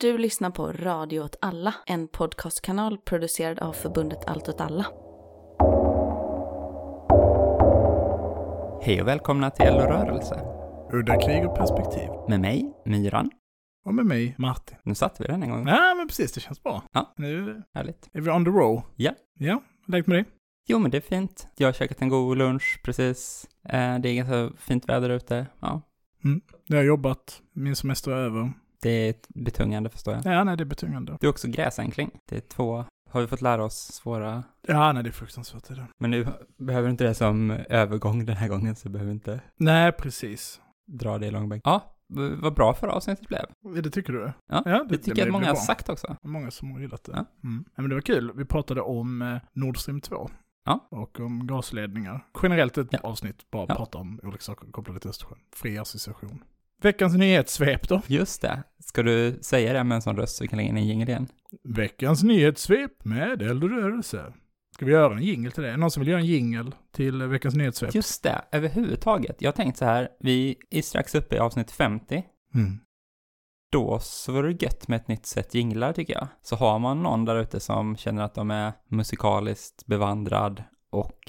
Du lyssnar på Radio åt alla, en podcastkanal producerad av förbundet Allt åt alla. Hej och välkomna till Eld och rörelse. Udda krig och perspektiv. Med mig, Myran. Och med mig, Martin. Nu satt vi den en gång. Ja, men precis, det känns bra. Ja. Nu Härligt. är vi on the roll. Ja. Ja, läget med dig? Jo, men det är fint. Jag har käkat en god lunch precis. Eh, det är ganska fint väder ute. Ja, Jag har jobbat, min semester är över. Det är betungande förstår jag. Ja, nej, det är betungande. Du är också gräsänkling. Det är två, har vi fått lära oss, svåra. Ja, nej, det är fruktansvärt. Det är det. Men nu behöver du inte det som övergång den här gången, så behöver vi inte Nej, precis. dra det i långbänk. Ja, vad bra för avsnittet blev. Ja, Det tycker du? Ja, Ja, det, tycker men jag att det många har sagt också. Många som har gillat det. Ja. Mm. Ja, men det var kul. Vi pratade om eh, Nord Stream 2. Ja. Och om gasledningar. Generellt ett Ja. avsnitt bara Ja. prata om olika saker kopplade till Östersjön. Fri association. Veckans nyhetssvep då. Just det. Ska du säga det med en sån röst så vi kan lägga in en jingel igen? Veckans nyhetssvep med eld och rörelse. Ska vi göra en jingel till det? Någon som vill göra en jingel till veckans nyhetssvep? Just det, överhuvudtaget. Jag har tänkt så här, vi är strax uppe i avsnitt 50. Mm. Då så var det gött med ett nytt sätt jinglar tycker jag. Så har man någon där ute som känner att de är musikaliskt bevandrad och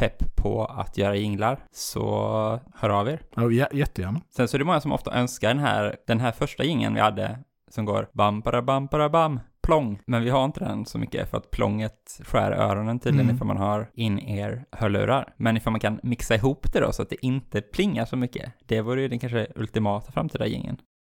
pepp på att göra jinglar, så hör av er. Ja, jä- jättegärna. Sen så är det många som ofta önskar den här, den här första jingeln vi hade, som går bam para bam para bam plong. Men vi har inte den så mycket för att plånget skär öronen tydligen Mm. ifall man har in-ear hörlurar. Men ifall man kan mixa ihop det då så att det inte plingar så mycket, det vore ju den kanske ultimata framtida jingeln.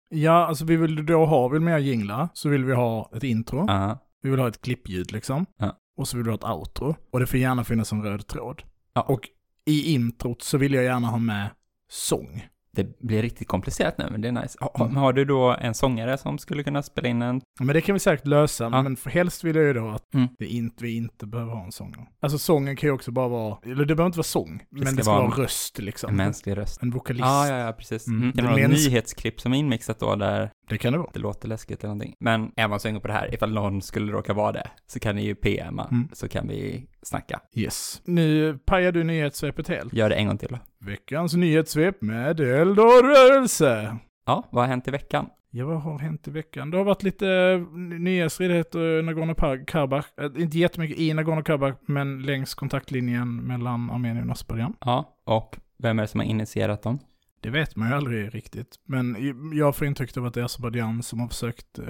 Ja, alltså vi vill då ha, vill mer jinglar, så vill vi ha ett intro. Ja. Vi vill ha ett klippljud liksom. Ja. Och så vill vi ha ett outro. Och det får gärna finnas en röd tråd. Ja. Och i introt så vill jag gärna ha med sång. Det blir riktigt komplicerat nu, men det är nice. Ha, ha, Mm. har du då en sångare som skulle kunna spela in en... Ja, Men det kan vi säkert lösa, Ja. men för helst vill jag ju då att Mm. det inte, vi inte behöver ha en sångare. Alltså sången kan ju också bara vara, eller det behöver inte vara sång, men ska det ska vara en- röst liksom. En mänsklig röst. En vokalist. Ja, ja, ja, precis. Mm. Mm. Kan det Det vara ett nyhetsklipp som är inmixat då, där Det kan det vara. det låter läskigt eller någonting. Men är man sugen på det här, ifall någon skulle råka vara det, så kan ni ju PMa, Mm. så kan vi snacka. Yes. Nu pajar du nyhetssvepet helt. Gör det en gång till då. Veckans nyhetssvep med eld och rörelse. Ja, vad har hänt i veckan? Ja, vad har hänt i veckan? Det har varit lite eh, nya stridigheter i Nagorno-Karabach. Eh, Inte jättemycket i Nagorno-Karabach, men längs kontaktlinjen mellan Armenien och Azerbajdzjan. Ja, och vem är det som har initierat dem? Det vet man ju aldrig riktigt. Men jag får intrycket av att det är Azerbajdzjan som har försökt eh,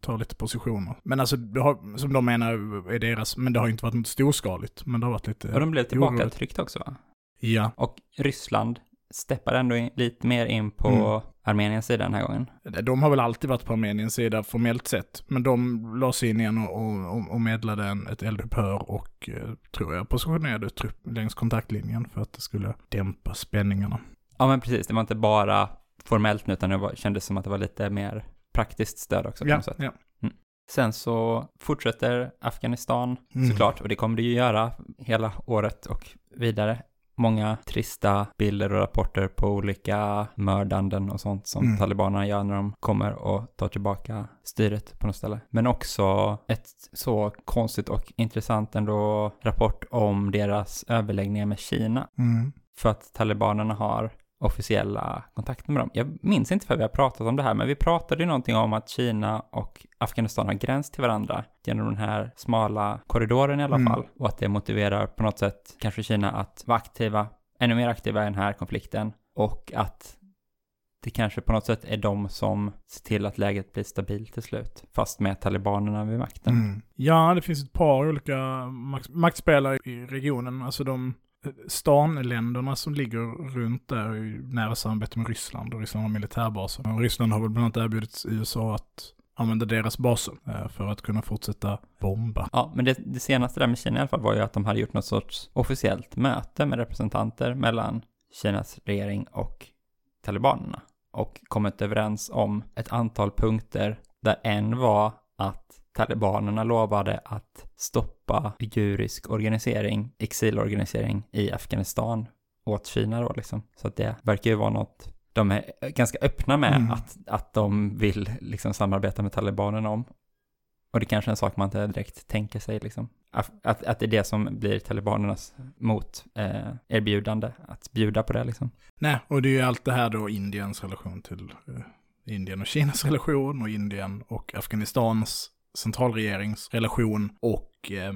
ta lite positioner. Men alltså, har, som de menar är deras, men det har inte varit något storskaligt. Men det har varit lite... Och de blev oroligt. tillbakatryckt också va? Ja. Och Ryssland steppar ändå in, lite mer in på Mm. Armeniens sida den här gången. De har väl alltid varit på Armeniens sida formellt sett. Men de la sig in igen och, och, och medlade en, ett eldupphör och, eh, tror jag, positionerade trupp längs kontaktlinjen för att det skulle dämpa spänningarna. Ja, men precis. Det var inte bara formellt nu, utan det var, kändes som att det var lite mer praktiskt stöd också på Ja, något sätt. ja. Sen så fortsätter Afghanistan Mm. såklart, och det kommer det ju göra hela året och vidare. Många trista bilder och rapporter på olika mördanden och sånt som Mm. talibanerna gör när de kommer och tar tillbaka styret på något ställe. Men också ett så konstigt och intressant ändå rapport om deras överläggningar med Kina. Mm. För att talibanerna har officiella kontakter med dem. Jag minns inte för vi har pratat om det här, men vi pratade ju någonting om att Kina och Afghanistan har gräns till varandra genom den här smala korridoren i alla Mm. fall. Och att det motiverar på något sätt kanske Kina att vara aktiva, ännu mer aktiva i den här konflikten. Och att det kanske på något sätt är de som ser till att läget blir stabilt till slut. Fast med talibanerna vid makten. Mm. Ja, det finns ett par olika makt- maktspelare i regionen. Alltså de stanländerna som ligger runt där är nära samarbete med Ryssland och Ryssland har militärbaser. Och Ryssland har väl bland annat erbjudit USA att använda deras baser eh, för att kunna fortsätta bomba. Ja, men det, det senaste där med Kina i alla fall var ju att de hade gjort något sorts officiellt möte med representanter mellan Kinas regering och talibanerna och kommit överens om ett antal punkter där en var att talibanerna lovade att stoppa uigurisk organisering, exilorganisering i Afghanistan åt Kina då liksom. Så att det verkar ju vara något de är ganska öppna med Mm. att, att de vill liksom samarbeta med talibanerna om. Och det kanske är en sak man inte direkt tänker sig liksom. Att, att, att det är det som blir talibanernas mot eh, erbjudande, att bjuda på det liksom. Nej, och det är ju allt det här då Indiens relation till eh, Indien och Kinas relation och Indien och Afghanistans centralregeringsrelation och eh,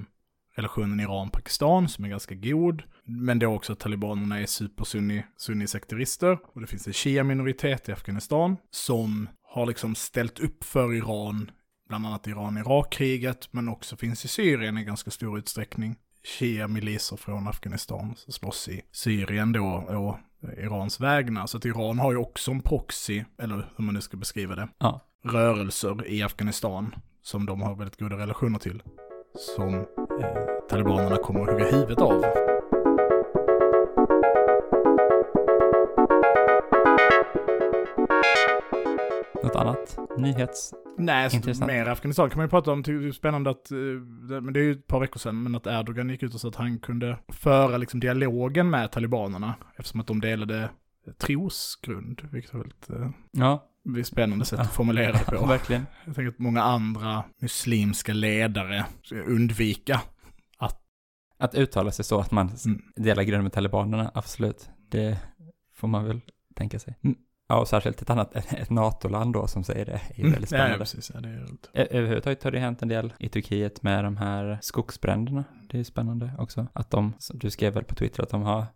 relationen Iran-Pakistan som är ganska god. Men det är också att talibanerna är super-sunni-sekterister. Och det finns en shia-minoritet i Afghanistan som har liksom ställt upp för Iran, bland annat Iran-Irak-kriget, men också finns i Syrien i ganska stor utsträckning. Shia-miliser från Afghanistan som slåss i Syrien då och Irans vägnar. Så att Iran har ju också en proxy, eller hur man nu ska beskriva det, Ja. rörelser i Afghanistan som de har väldigt goda relationer till. Som eh, talibanerna kommer att hugga huvudet av. Något annat? Nyhets... Nej, så Intressant. mer Afghanistan kan man ju prata om. Det är spännande att, eh, men det är ju ett par veckor sedan, men att Erdogan gick ut och sa att han kunde föra liksom dialogen med talibanerna eftersom att de delade trosgrund, vilket är väldigt eh, Ja, ett spännande sätt Ja. att formulera det på. verkligen. Jag tänker att många andra muslimska ledare ska undvika. Att uttala sig så att man Mm. delar grund med talibanerna, absolut. Det får man väl tänka sig. Mm. Ja, och särskilt ett annat, ett NATO-land då som säger det, är ju väldigt ja, ja, spännande. precis. Ja, det är roligt. Överhuvudtaget har det hänt en del i Turkiet med de här skogsbränderna. Det är spännande också. Att de, du skrev väl på Twitter, att de har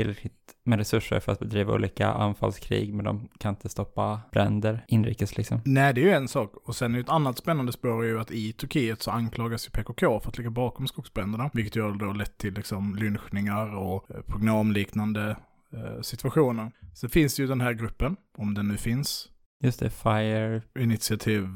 tillräckligt med resurser för att bedriva olika anfallskrig, men de kan inte stoppa bränder inrikes liksom. Nej, det är ju en sak. Och sen är ju ett annat spännande spår är ju att i Turkiet så anklagas ju PKK för att ligga bakom skogsbränderna. Vilket ju har då lett till liksom lynchningar och eh, programliknande eh, situationer. Sen finns det ju den här gruppen, om den nu finns, Just det, Fire initiativ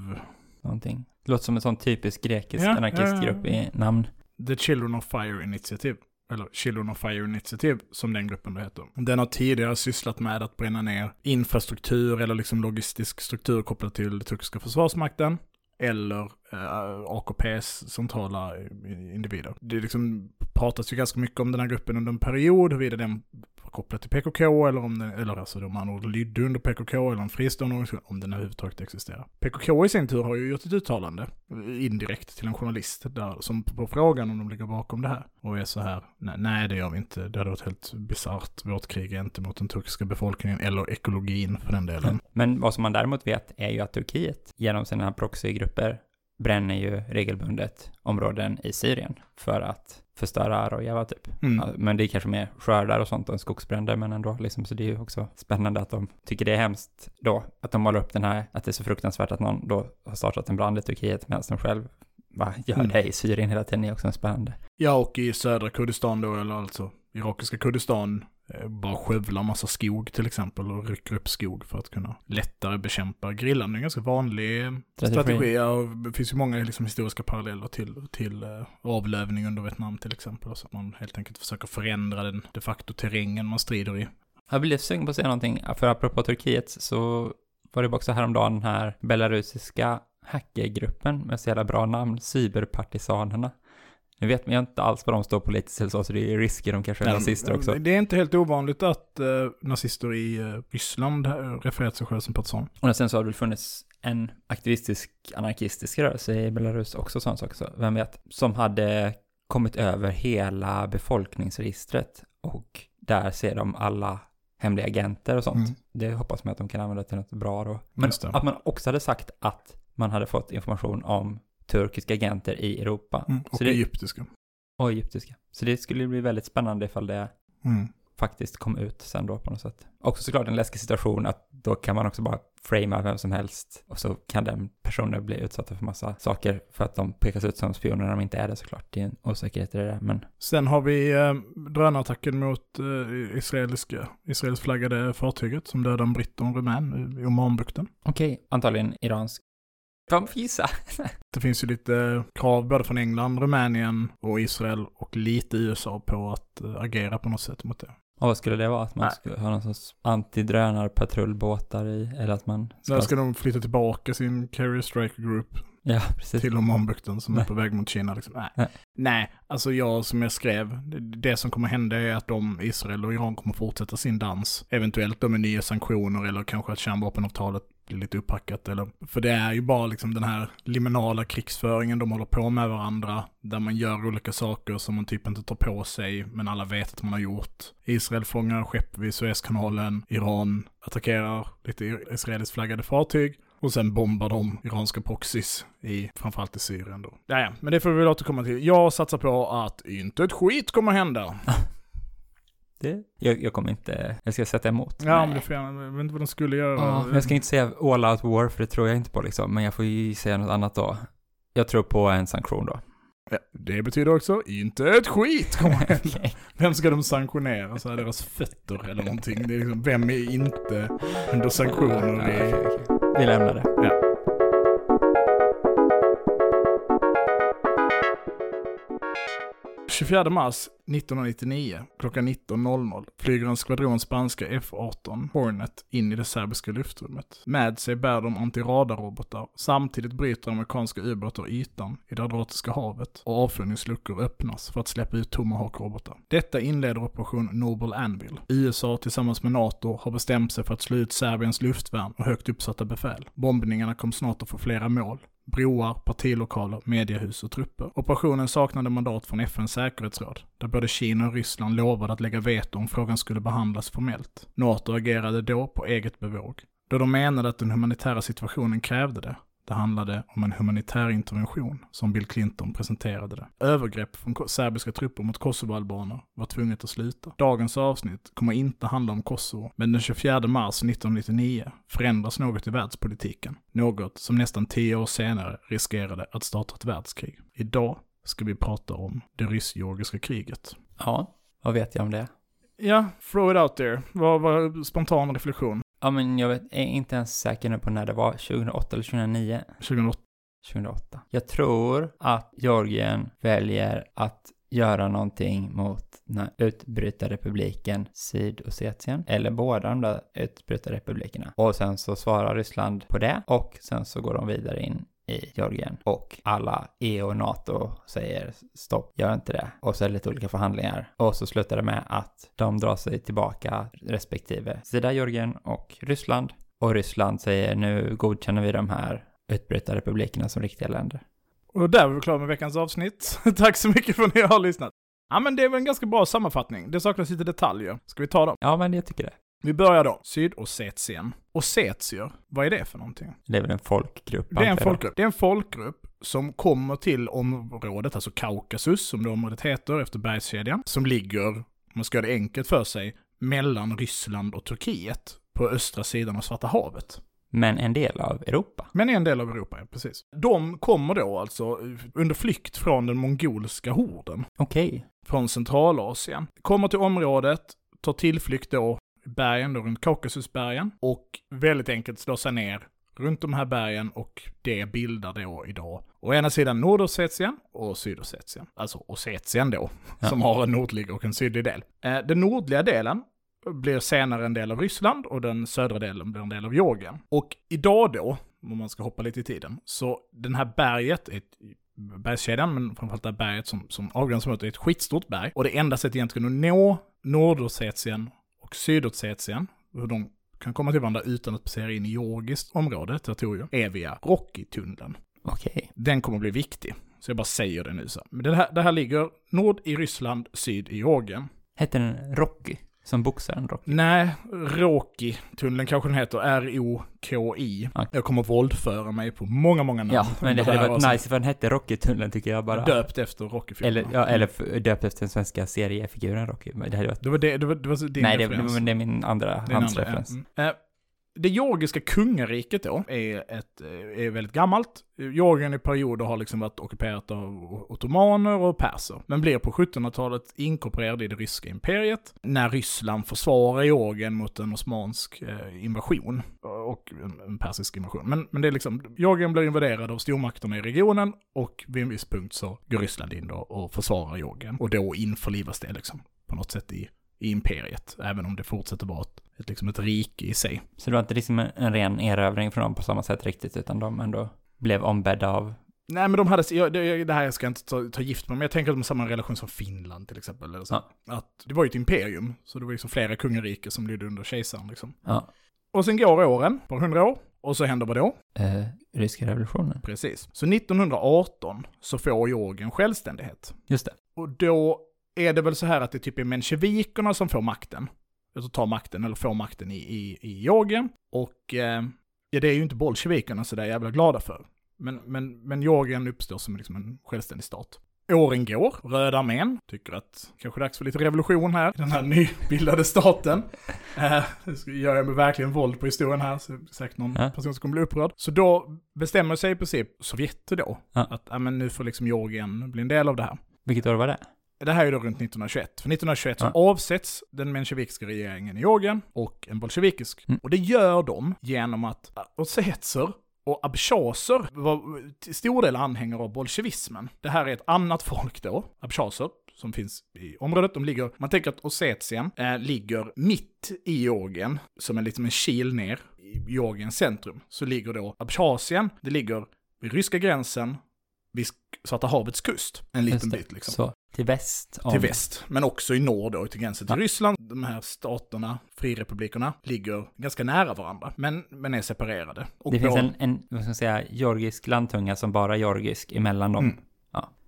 någonting. Det låter som en sån typisk grekisk Ja, anarkistgrupp ja, ja. i namn. The Children of Fire Initiative. Eller Children of Fire Initiative, som den gruppen då heter. Den har tidigare sysslat med att bränna ner infrastruktur eller liksom logistisk struktur kopplat till den turkiska försvarsmakten. Eller Eh, AKPs centrala individer. Det liksom pratas ju ganska mycket om den här gruppen under en period, huruvida den var kopplad till PKK eller om den, eller alltså de andra lydde under PKK eller en fristående organisation, om den överhuvudtaget existerar. PKK i sin tur har ju gjort ett uttalande, indirekt till en journalist, där, som på frågan om de ligger bakom det här. Och är så här, nej, nej det gör vi inte, det hade varit helt bisarrt, vårt krig är inte mot den turkiska befolkningen, eller ekologin för den delen. Men vad som man däremot vet är ju att Turkiet genom sina proxygrupper bränner ju regelbundet områden i Syrien för att förstöra Rojava typ. Mm. Ja, men det är kanske mer skördar och sånt och skogsbränder, men ändå liksom, så det är ju också spännande att de tycker det är hemskt då, att de målar upp den här, att det är så fruktansvärt att någon då har startat en brand i Turkiet medan de själv va, gör Mm. det i Syrien hela tiden är också spännande. Ja, och i södra Kurdistan då, eller alltså irakiska Kurdistan, bara skövlar massa skog till exempel och rycker upp skog för att kunna lättare bekämpa grillan. Det är en ganska vanlig eh, Strategi. och det finns ju många liksom, historiska paralleller till, till eh, avlövning under Vietnam till exempel. Så att man helt enkelt försöker förändra den de facto terrängen man strider i. Jag blir sugen på att säga någonting, för apropå Turkiet så var det också häromdagen den här belarusiska hackergruppen med så jävla bra namn, cyberpartisanerna. Nu vet man ju inte alls vad de står politiskt eller så, så det är risker, de kanske är Men, nazister också. Det är inte helt ovanligt att eh, nazister i eh, Ryssland refererar till sig själva som partisan. Och sen så har det väl funnits en aktivistisk anarkistisk rörelse i Belarus också, sån sak, så vem vet, som hade kommit över hela befolkningsregistret och där ser de alla hemliga agenter och sånt. Mm. Det hoppas man att de kan använda till något bra då. Men att man också hade sagt att man hade fått information om turkiska agenter i Europa. Mm, och Så det- egyptiska. Och egyptiska. Så det skulle bli väldigt spännande ifall det Mm. faktiskt kom ut sen då på något sätt. Också såklart en läskig situation att då kan man också bara framea vem som helst och så kan den personen bli utsatta för massa saker för att de pekas ut som spioner när de inte är det såklart. Det är en osäkerhet i det där, men Sen har vi eh, drönarattacken mot eh, israeliska, israeliskt flaggade fartyget som dödade en britt och en rumän i Omanbukten. okej, antagligen iransk. Får man gissa? Det finns ju lite krav både från England, Rumänien och Israel och lite USA på att eh, agera på något sätt mot det. Och vad skulle det vara? Att man Nej. skulle ha någon sorts antidrönarpatrullbåtar i, eller att man Där ska de flytta tillbaka sin Carrier Strike Group Ja, precis. till Omanbukten som är Nej. på väg mot Kina. Liksom. Nej. Nej. Nej, alltså jag som jag skrev, det som kommer hända är att de, Israel och Iran kommer fortsätta sin dans. Eventuellt då med nya sanktioner eller kanske att kärnvapenavtalet blir lite upphackat. Eller, för det är ju bara liksom den här liminala krigsföringen de håller på med varandra, där man gör olika saker som man typ inte tar på sig, men alla vet att man har gjort. Israel fångar skepp vid Suezkanalen, Iran attackerar lite israeliskt flaggade fartyg. Och sen bombar de iranska proxys i, framförallt i Syrien då. Ja, men det får vi väl återkomma till. Jag satsar på att inte ett skit kommer hända. Det, jag, jag kommer inte, jag ska sätta emot. Ja, Nej. men det får jag, jag vet inte vad de skulle göra. Ja, men jag ska inte säga all out war, för det tror jag inte på liksom. Men jag får ju säga något annat då. Jag tror på en sanktion då. Ja, det betyder också inte ett skit. Okej. Vem ska de sanktionera? Så här deras fötter eller någonting. Det är liksom, vem är inte under sanktioner? Ja, okej, okej. Vi lämnar det. Ja. 24 mars 1999 klockan 19.00 flyger en skvadron spanska F-18 Hornet in i det serbiska luftrummet. Med sig bär de antiradarrobotar. Samtidigt bryter amerikanska ubåtar ytan i det Adriatiska havet och avfyrningsluckor öppnas för att släppa ut Tomahawk-robotar. Detta inleder operation Noble Anvil. USA tillsammans med NATO har bestämt sig för att slå ut Serbiens luftvärn och högt uppsatta befäl. Bombningarna kom snart att få flera mål broar, partilokaler, mediehus och trupper. Operationen saknade mandat från FNs säkerhetsråd, där både Kina och Ryssland lovade att lägga veto om frågan skulle behandlas formellt. NATO agerade då på eget bevåg, då de menade att den humanitära situationen krävde det. Det handlade om en humanitär intervention, som Bill Clinton presenterade det. Övergrepp från serbiska trupper mot Kosovoalbaner var tvunget att sluta. Dagens avsnitt kommer inte handla om Kosovo, men den 24 mars 1999 förändras något i världspolitiken. Något som nästan tio år senare riskerade att starta ett världskrig. Idag ska vi prata om det rysk-georgiska kriget. Ja, vad vet jag om det? Ja, throw it out there. Vad var spontan reflektion? Ja, men jag vet, är inte ens säker nu på när det var, 2008 eller 2009? 2008. 2008. Jag tror att Georgien väljer att göra någonting mot den här utbrytarrepubliken Sydossetien, eller båda de där utbrytarrepublikerna. Och sen så svarar Ryssland på det, och sen så går de vidare in i Georgien. Och alla EU och NATO säger stopp, gör inte det. Och så är det lite olika förhandlingar. Och så slutar det med att de drar sig tillbaka respektive sida Georgien och Ryssland. Och Ryssland säger nu godkänner vi de här utbrytarrepublikerna som riktiga länder. Och där var vi klara med veckans avsnitt. Tack så mycket för att ni har lyssnat. Ja men det är väl en ganska bra sammanfattning. Det saknas lite detaljer. Ska vi ta dem? Ja, men jag tycker det. Vi börjar då. Sydossetien. Ossetier, vad är det för någonting? Det är väl en folkgrupp? Det är en folkgrupp. Det är en folkgrupp som kommer till området, alltså Kaukasus, som det området heter, efter bergskedjan, som ligger, om man ska göra det enkelt för sig, mellan Ryssland och Turkiet på östra sidan av Svarta havet. Men en del av Europa. Men en del av Europa, ja, precis. De kommer då alltså under flykt från den mongolska horden. Okej. från Centralasien. Kommer till området, tar tillflykt då bergen, då runt Kaukasusbergen, och väldigt enkelt slår sig ner runt de här bergen och det bildar då idag å ena sidan Nordossetien och Sydossetien. Alltså Ossetien då, Ja. som har en nordlig och en sydlig del. Eh, Den nordliga delen blir senare en del av Ryssland och den södra delen blir en del av Georgien. Och idag då, om man ska hoppa lite i tiden, så den här berget, ett bergskedjan, men framförallt det här berget som, som avgränsar mot är ett skitstort berg. Och det enda sättet egentligen att nå Nordossetien och Sydossetien, hur de kan komma till varandra utan att passera in i georgiskt område, territorium, är via Rocky-tunneln. Okej. Den kommer bli viktig. Så jag bara säger det nu så. Men det här, det här ligger nord i Ryssland, syd i Georgien. Hette den Rocky? Som boxaren Rocky? Nej, Roki-tunneln kanske den heter, R-O-K-I. Ja. Jag kommer våldföra mig på många, många namn. Ja, men det hade varit avsnittet. nice för den hette Rocky-tunneln tycker jag bara. Döpt efter Rocky-filmerna. Eller, ja, eller döpt efter den svenska seriefiguren Rocky. Men det hade varit... Det var, det, det var, det var din Nej, det, referens. men det är min andra Det hans andra, ja. Mm. Det georgiska kungariket då är, ett, är väldigt gammalt. Georgien i perioder har liksom varit ockuperat av ottomaner och perser. Men blir på 1700-talet inkorporerad i det ryska imperiet. När Ryssland försvarar Georgien mot en osmansk eh, invasion. Och en, en persisk invasion. Men, men det är liksom, Georgien blir invaderad av stormakterna i regionen. Och vid en viss punkt så går Ryssland in då och försvarar Georgien. Och då införlivas det liksom på något sätt i, i imperiet. Även om det fortsätter vara ett, ett, liksom ett rike i sig. Så det var inte liksom en, en ren erövring från dem på samma sätt riktigt, utan de ändå blev ombedda av... Nej men de hade, jag, det, det här ska jag inte ta, ta gift med, men jag tänker att de har samma relation som Finland till exempel. Eller så. Att det var ju ett imperium, så det var liksom flera kungariker som lydde under kejsaren liksom. Ja. Och sen går åren, par hundra år, Och så händer vad då? Eh, ryska revolutionen. Precis. Så 1918 så får Georgien självständighet. Just det. Och då är det väl så här att det typ är mensjevikerna som får makten. Alltså tar makten, eller får makten i, i, i Georgien. Och eh, ja, det är ju inte bolsjevikerna så där jävla glada för. Men, men, men Georgien uppstår som liksom en självständig stat. Åren går, Röda armén tycker att kanske dags för lite revolution här den här nybildade staten. Eh, nu gör jag mig verkligen våld på historien här, så säkert någon Ja. person som kommer bli upprörd. Så då bestämmer sig i princip Sovjet då, Ja. att ja, men nu får liksom Georgien bli en del av det här. Vilket år var det? Det här är då runt 1921. För 1921 så Ja. avsätts den mensjevikiska regeringen i Georgien och en bolsjevikisk. Mm. Och det gör de genom att ossetser och abchaser var till stor del anhängare av bolsjevismen. Det här är ett annat folk då, abchaser, som finns i området. De ligger, man tänker att Ossetien eh, ligger mitt i Georgien, som en liksom en kil ner i Georgiens centrum. Så ligger då Abchasien, det ligger vid ryska gränsen, vid Svarta havets kust, en liten bit liksom Så, till väst om... till väst, men också i norr då, till gränsen till Ja. Ryssland. De här staterna, frirepublikerna, ligger ganska nära varandra, men, men är separerade. Och Det finns då- en, en, vad ska man säga, georgisk landtunga som bara är georgisk emellan dem. Mm.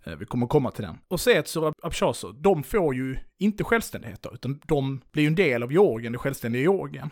Eh, Vi kommer komma till den. Och Seetser och Abchaser, de får ju inte självständighet då, utan de blir ju en del av Georgien, det självständiga Georgien.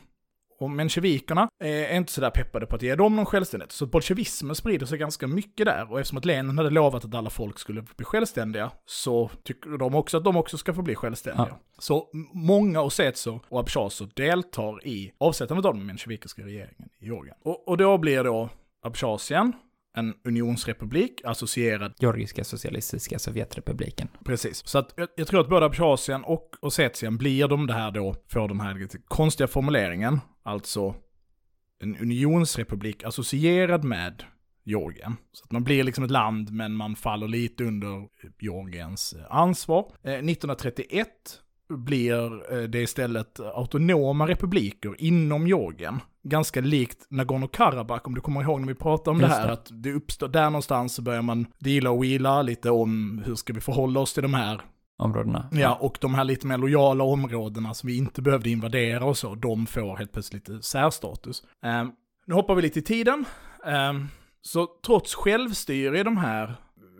Och mensjevikerna är inte sådär peppade på att ge dem någon självständighet. Så bolsjevismen sprider sig ganska mycket där. Och eftersom att Lenin hade lovat att alla folk skulle bli självständiga så tycker de också att de också ska få bli självständiga. Ja. Så många ossetser och abchaser deltar i avsättandet av den mensjevikiska regeringen i Georgien. Och, och då blir då Abchasien en unionsrepublik associerad Georgiska socialistiska Sovjetrepubliken. Precis. Så att jag, jag tror att både Abchasien och Ossetien blir de det här då, får den här lite konstiga formuleringen, alltså en unionsrepublik associerad med Georgien. Så att man blir liksom ett land, men man faller lite under Georgiens eh, ansvar. Eh, 1931 blir eh, det istället autonoma republiker inom Georgien. Ganska likt Nagorno-Karabach, om du kommer ihåg när vi pratade om det Just här, det. att det uppstår, där någonstans så börjar man deala och wheela lite om hur ska vi förhålla oss till de här Områdena. Ja, och de här lite mer lojala områdena som vi inte behövde invadera och så, de får helt plötsligt lite särstatus. Ehm, nu hoppar vi lite i tiden. Ehm, så trots självstyre i de här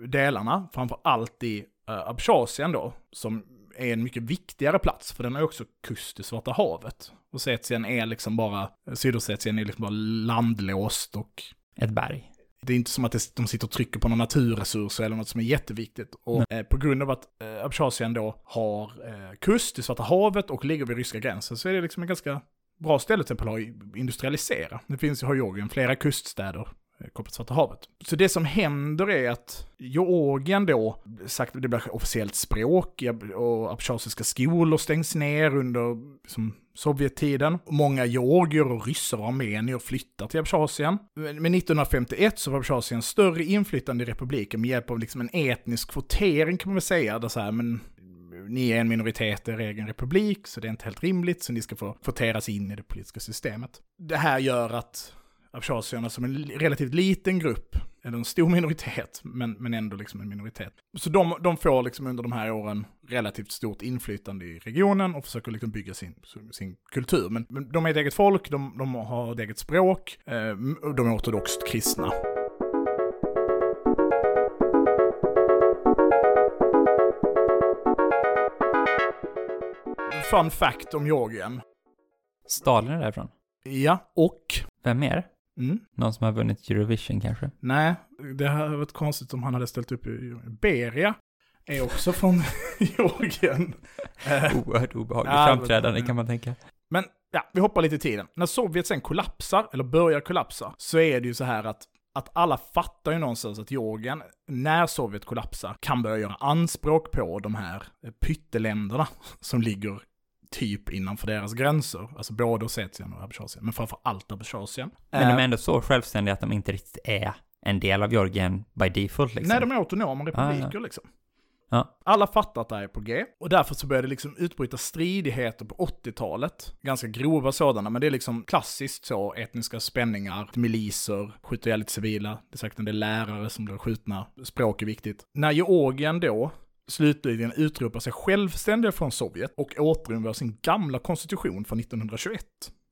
delarna, framför allt i uh, Abchasien då, som är en mycket viktigare plats, för den har också kust i Svarta havet. Och Setien är liksom bara, Sydossetien är liksom bara landlåst och Ett berg. det är inte som att de sitter och trycker på några naturresurser eller något som är jätteviktigt. Och eh, på grund av att eh, Abchasien då har eh, kust i Svarta havet och ligger vid ryska gränsen så är det liksom en ganska bra ställe till exempel att industrialisera. Det finns i Georgien flera kuststäder Eh, kopplat till Svarta havet. Så det som händer är att Georgien då, sagt det blir officiellt språk och abchasiska skolor stängs ner under liksom, Sovjettiden. Många georgier och ryssar och armenier flyttar till Abchasien. Men men 1951 så var Abchasien större inflytande i republiken med hjälp av liksom en etnisk kvotering kan man väl säga. Där så här, men ni är en minoritet i er egen republik, så det är inte helt rimligt, så ni ska få kvoteras in i det politiska systemet. Det här gör att abchasierna som en relativt liten grupp, eller en stor minoritet, men, men ändå liksom en minoritet. Så de, de får liksom under de här åren relativt stort inflytande i regionen och försöker liksom bygga sin, sin kultur. Men, men de är ett eget folk, de, de har ett eget språk, eh, de är ortodoxt kristna. Fun fact om Georgien. Stalin är därifrån. Ja, och... Vem mer? Mm, Någon som har vunnit Eurovision kanske? nej, det hade varit konstigt om han hade ställt upp i Beria. Är också från Georgien. Eh, Oerhört obehagligt Ja, framträdande kan man tänka. Men ja, vi hoppar lite i tiden. När Sovjet sen kollapsar, eller börjar kollapsa, så är det ju så här att, att alla fattar ju någonstans att Georgien, när Sovjet kollapsar, kan börja göra anspråk på de här eh, pytteländerna som ligger typ innanför deras gränser. Alltså både Ossetien och Abchasien, men framför allt Abchasien. Men de Eh, är ändå så självständiga att de inte riktigt är en del av Georgien by default liksom. Nej, de är autonoma republiker Ah, liksom. Ja. Alla fattar att det här är på G, och därför så började det liksom utbryta stridigheter på 80-talet. Ganska grova sådana, men det är liksom klassiskt så, etniska spänningar, miliser, skjuter ihjäl lite civila, det är säkert en del lärare som blir skjutna, språk är viktigt. När Georgien då slutligen utropar sig självständiga från Sovjet och återinför sin gamla konstitution från 1921,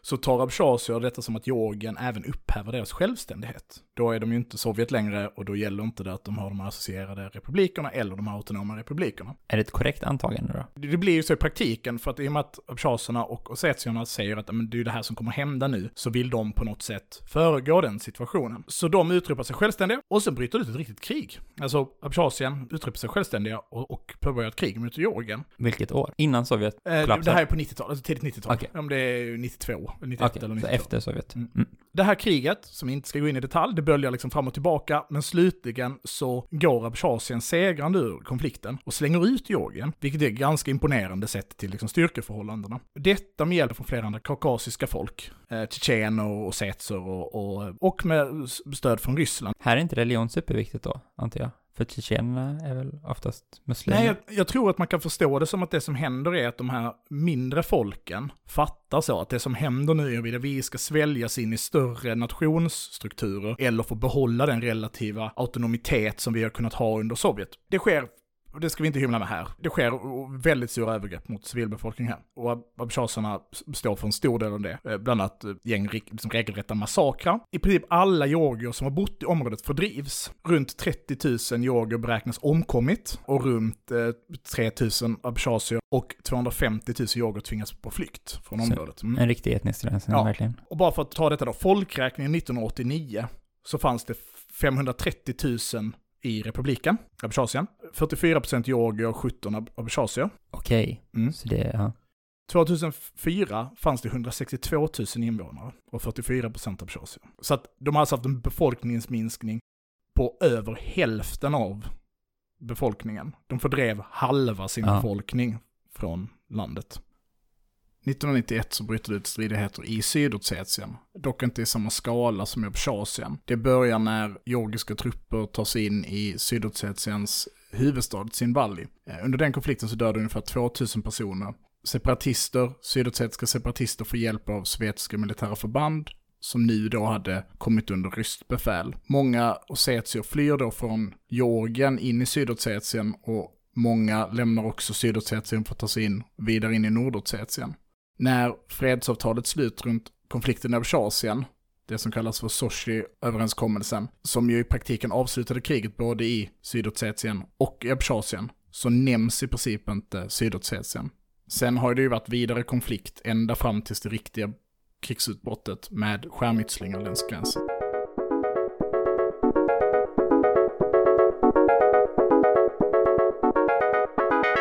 så tar Abchasier detta som att Georgien även upphäver deras självständighet. Då är de ju inte Sovjet längre och då gäller inte det att de har de här associerade republikerna eller de här autonoma republikerna. Är det ett korrekt antagande då? Det blir ju så i praktiken, för att i och med att abchasierna och ossetierna säger att men, det är det här som kommer hända nu, så vill de på något sätt föregå den situationen. Så de utropar sig självständiga och sen bryter det ut ett riktigt krig. Alltså Abchasien utropar sig självständiga och, och påbörjar ett krig mot Georgien. Vilket år? Innan Sovjet Eh, kollapsade? det här är på 90-talet, alltså tidigt 90-tal. Okej. Om det är 92, 91 Okej, eller så 92. efter Sovjet. Mm. Mm. Det här kriget, som vi inte ska gå in i detalj, det böljar liksom fram och tillbaka, men slutligen så går Abchasien segrande ur konflikten och slänger ut Georgien, vilket är ganska imponerande sett till liksom styrkeförhållandena. Detta med hjälp från flera andra kaukasiska folk, eh, tjetjener och ossetser och, och, och med stöd från Ryssland. Här är inte religion superviktigt då, antar jag? För tjetjenerna är väl oftast muslimer? Nej, jag, jag tror att man kan förstå det som att det som händer är att de här mindre folken fattar så att det som händer nu är att vi ska sväljas in i större nationsstrukturer eller få behålla den relativa autonomitet som vi har kunnat ha under Sovjet. Det sker och det ska vi inte hymla med här. Det sker väldigt stora övergrepp mot civilbefolkningen här. Och abchasierna står för en stor del av det. Eh, Bland annat eh, gäng liksom regelrätta massakrar. I princip alla georgier som har bott i området fördrivs. Runt 30 000 georgier beräknas omkommit och runt eh, 3 000 abchasier och 250 000 georgier tvingas på flykt från Så- området. Mm. En riktig etnisk rensning, Ja. verkligen. Och bara för att ta detta då, folkräkningen 1989 så fanns det 530 000 i republiken, Abchasien. 44% georgier och 17 ab- abchasier. Okej, Mm. så det, ja. 2004 fanns det 162 000 invånare och 44% abchasier. Så att de har alltså haft en befolkningsminskning på över hälften av befolkningen. De fördrev halva sin Ja. befolkning från landet. 1991 så bryter det ut stridigheter i Sydossetien. Dock inte i samma skala som i Abchasien. Det börjar när georgiska trupper tar sig in i Sydossetiens huvudstad Tsinvali. Eh, under den konflikten så dödade ungefär 2000 personer. Separatister, sydossetiska separatister får hjälp av sovjetiska militära förband som nu då hade kommit under ryskt befäl. Många ossetier flyr då från Georgien in i Sydossetien och många lämnar också Sydossetien för att ta sig in vidare in i Nordossetien. När fredsavtalet slut runt konflikten i Tjasien, det som kallas för Sochi-överenskommelsen, som ju i praktiken avslutade kriget både i Sydossetien och i Abchasien, så nämns i princip inte Sydossetien. Sen har det ju varit vidare konflikt ända fram tills det riktiga krigsutbrottet med skärmytslingar längs gränsen.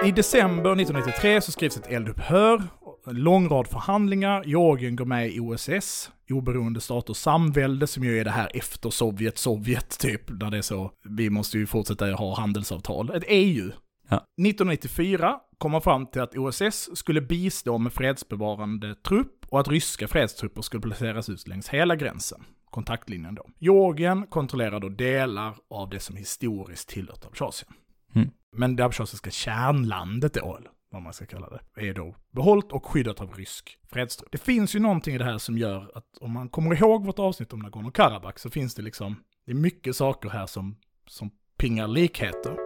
I december 1993 så skrivs ett eldupphör, lång rad förhandlingar, Georgien går med i OSS, oberoende staters samvälde, som ju är det här efter Sovjet, Sovjet typ, där det är så, vi måste ju fortsätta ha handelsavtal. Ett EU. Ja. 1994 kom man fram till att OSS skulle bistå med fredsbevarande trupp och att ryska fredstrupper skulle placeras ut längs hela gränsen. Kontaktlinjen då. Georgien kontrollerar då delar av det som historiskt tillhört Abchasien. Mm. Men det abchasiska kärnlandet då, eller vad man ska kalla det, är då behållt och skyddat av rysk fredstrupp. Det finns ju någonting i det här som gör att om man kommer ihåg vårt avsnitt om Nagorno-Karabach så finns det liksom, det är mycket saker här som, som pingar likheter.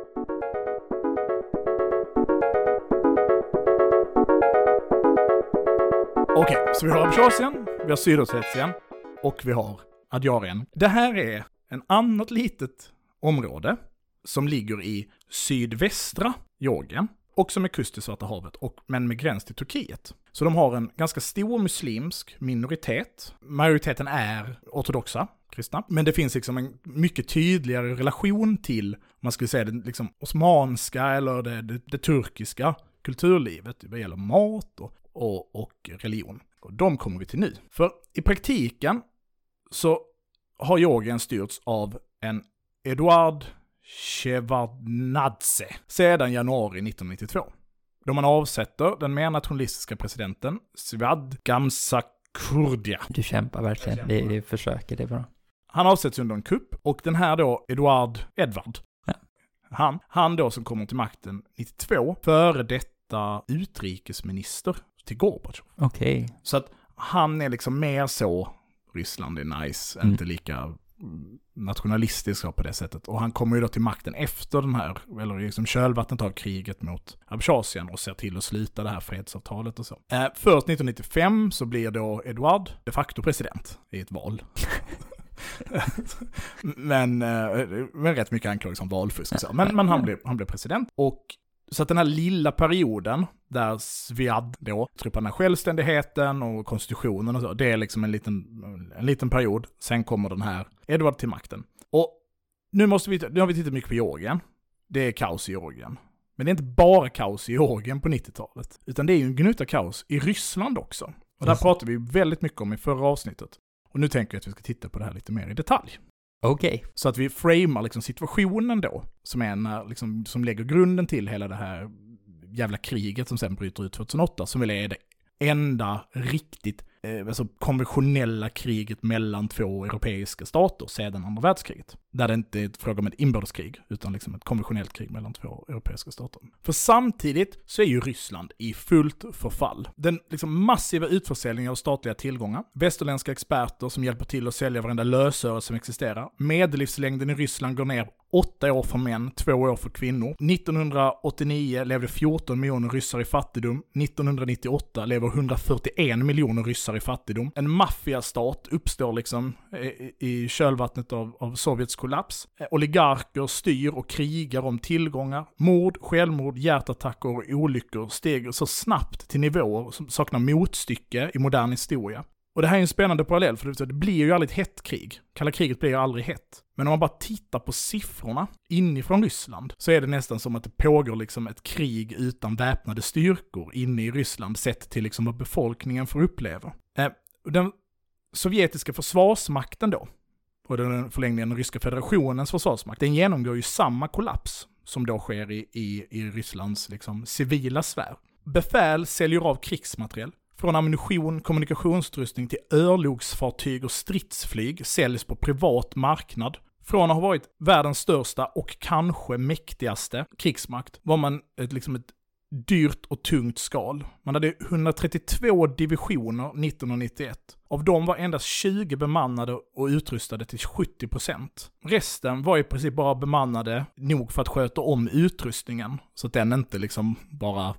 Okej, så vi har Abchasien, vi har Sydossetien och vi har Adjarien. Det här är en annat litet område som ligger i sydvästra Georgien också med kust till Svarta havet, och, men med gräns till Turkiet. Så de har en ganska stor muslimsk minoritet. Majoriteten är ortodoxa kristna, men det finns liksom en mycket tydligare relation till, om man skulle säga det liksom osmanska eller det, det, det turkiska kulturlivet vad gäller mat och, och, och religion. Och de kommer vi till nu. För i praktiken så har Georgien styrts av en Eduard Shevardnadze sedan januari 1992. Då man avsätter den mer nationalistiska presidenten Svad Gamsakhurdia. Du kämpar verkligen. Kämpar. det försöker, det är bra. Han avsätts under en kupp och den här då, Eduard Edvard, Ja. han, han då som kommer till makten 92, före detta utrikesminister till Gorbatjov. Okej. Så att han är liksom mer så, Ryssland är nice, Mm. inte lika nationalistisk på det sättet. Och han kommer ju då till makten efter den här, eller liksom kölvattnet av kriget mot Abchazien och ser till att sluta det här fredsavtalet och så. Eh, först 1995 så blir då Edward de facto president i ett val. men, eh, men rätt mycket anklagelser om valfusk så. Men, men han, blev, han blev president. Och så att den här lilla perioden där Sviad då trycker den här självständigheten och konstitutionen och så, det är liksom en liten, en liten period. Sen kommer den här Edward till makten. Och nu måste vi, nu har vi tittat mycket på Georgien. Det är kaos i Georgien. Men det är inte bara kaos i Georgien på 90-talet, utan det är ju en gnutta kaos i Ryssland också. Och där pratade vi väldigt mycket om i förra avsnittet. Och nu tänker jag att vi ska titta på det här lite mer i detalj. Okej. Okay. Så att vi framar liksom situationen då, som, är en, liksom, som lägger grunden till hela det här jävla kriget som sen bryter ut 2008, som väl är det enda riktigt eh, alltså konventionella kriget mellan två europeiska stater sedan andra världskriget. Där det inte är fråga om ett inbördeskrig, utan liksom ett konventionellt krig mellan två europeiska stater. För samtidigt så är ju Ryssland i fullt förfall. Den liksom massiva utförsäljningen av statliga tillgångar, västerländska experter som hjälper till att sälja varenda lösöre som existerar, medellivslängden i Ryssland går ner 8 år för män, 2 år för kvinnor. 1989 levde 14 miljoner ryssar i fattigdom. 1998 lever 141 miljoner ryssar i fattigdom. En maffiastat uppstår liksom eh, i kölvattnet av, av Sovjets kollaps. Eh, oligarker styr och krigar om tillgångar. Mord, självmord, hjärtattacker och olyckor stiger så snabbt till nivåer som saknar motstycke i modern historia. Och det här är en spännande parallell, för det blir ju aldrig ett hett krig. Kalla kriget blir ju aldrig hett. Men om man bara tittar på siffrorna inifrån Ryssland så är det nästan som att det pågår liksom ett krig utan väpnade styrkor inne i Ryssland sett till liksom vad befolkningen får uppleva. Eh, den sovjetiska försvarsmakten då, och den förlängningen den ryska federationens försvarsmakt, den genomgår ju samma kollaps som då sker i, i, i Rysslands liksom, civila sfär. Befäl säljer av krigsmateriel, från ammunition, kommunikationsutrustning till örlogsfartyg och stridsflyg säljs på privat marknad. Från att ha varit världens största och kanske mäktigaste krigsmakt var man ett, liksom ett dyrt och tungt skal. Man hade 132 divisioner 1991. Av dem var endast 20 bemannade och utrustade till 70%. Resten var i princip bara bemannade nog för att sköta om utrustningen, så att den inte liksom bara